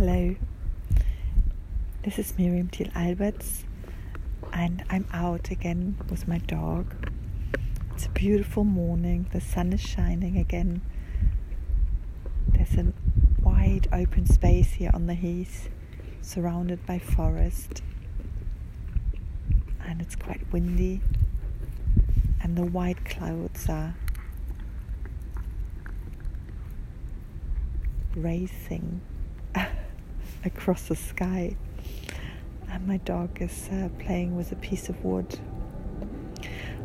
Hello, this is Miriam Thiel Alberts, and I'm out again with my dog. It's a beautiful morning, the sun is shining again. There's a wide open space here on the heath, surrounded by forest, and it's quite windy, and the white clouds are racing across the sky. And my dog is uh, playing with a piece of wood.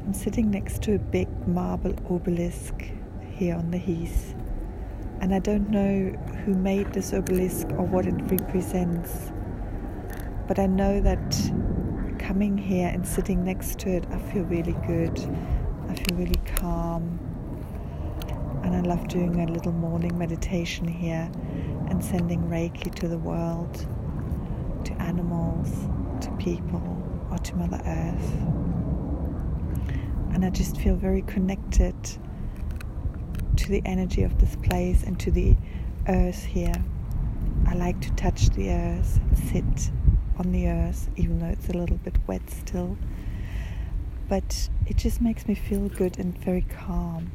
I'm sitting next to a big marble obelisk here on the heath. And I don't know who made this obelisk or what it represents. But I know that coming here and sitting next to it, I feel really good. I feel really calm. And I love doing a little morning meditation here and sending Reiki to the world, to animals, to people, or to Mother Earth. And I just feel very connected to the energy of this place and to the earth here. I like to touch the earth sit on the earth, even though it's a little bit wet still. But it just makes me feel good and very calm.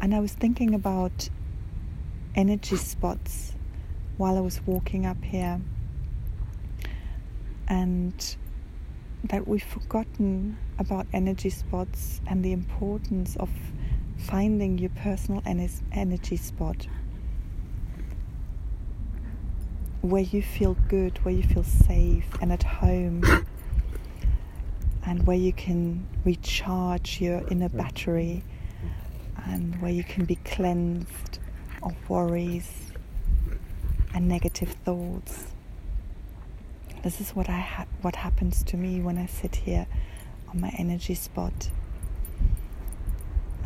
And I was thinking about energy spots while I was walking up here, and that we've forgotten about energy spots and the importance of finding your personal energy spot. Where you feel good, where you feel safe and at home, and where you can recharge your inner battery, and where you can be cleansed of worries and negative thoughts. This is what I ha- what happens to me when I sit here on my energy spot.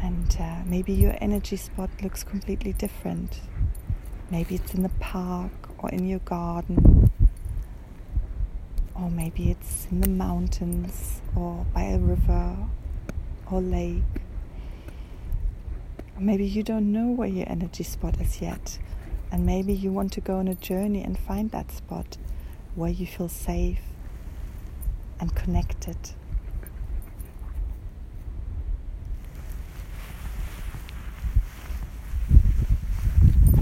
And uh, maybe your energy spot looks completely different. Maybe it's in the park or in your garden, or maybe it's in the mountains or by a river or lake. Maybe you don't know where your energy spot is yet, and maybe you want to go on a journey and find that spot where you feel safe and connected.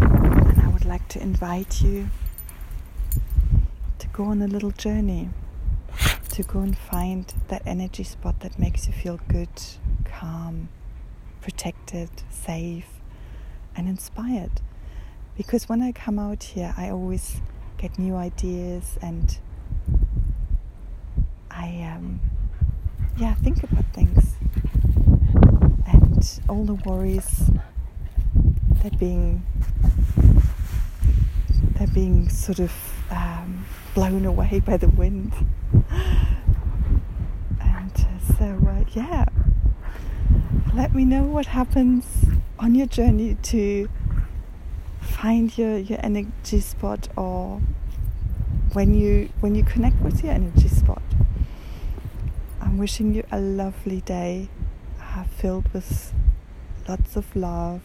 And I would like to invite you to go on a little journey, to go and find that energy spot that makes you feel good, calm protected, safe, and inspired. Because when I come out here, I always get new ideas and I, um, yeah, think about things. And all the worries, they're being, they're being sort of um, blown away by the wind. And uh, so, uh, yeah, let me know what happens on your journey to find your, your energy spot or when you when you connect with your energy spot. I'm wishing you a lovely day uh, filled with lots of love,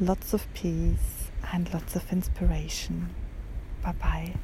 lots of peace and lots of inspiration. Bye bye.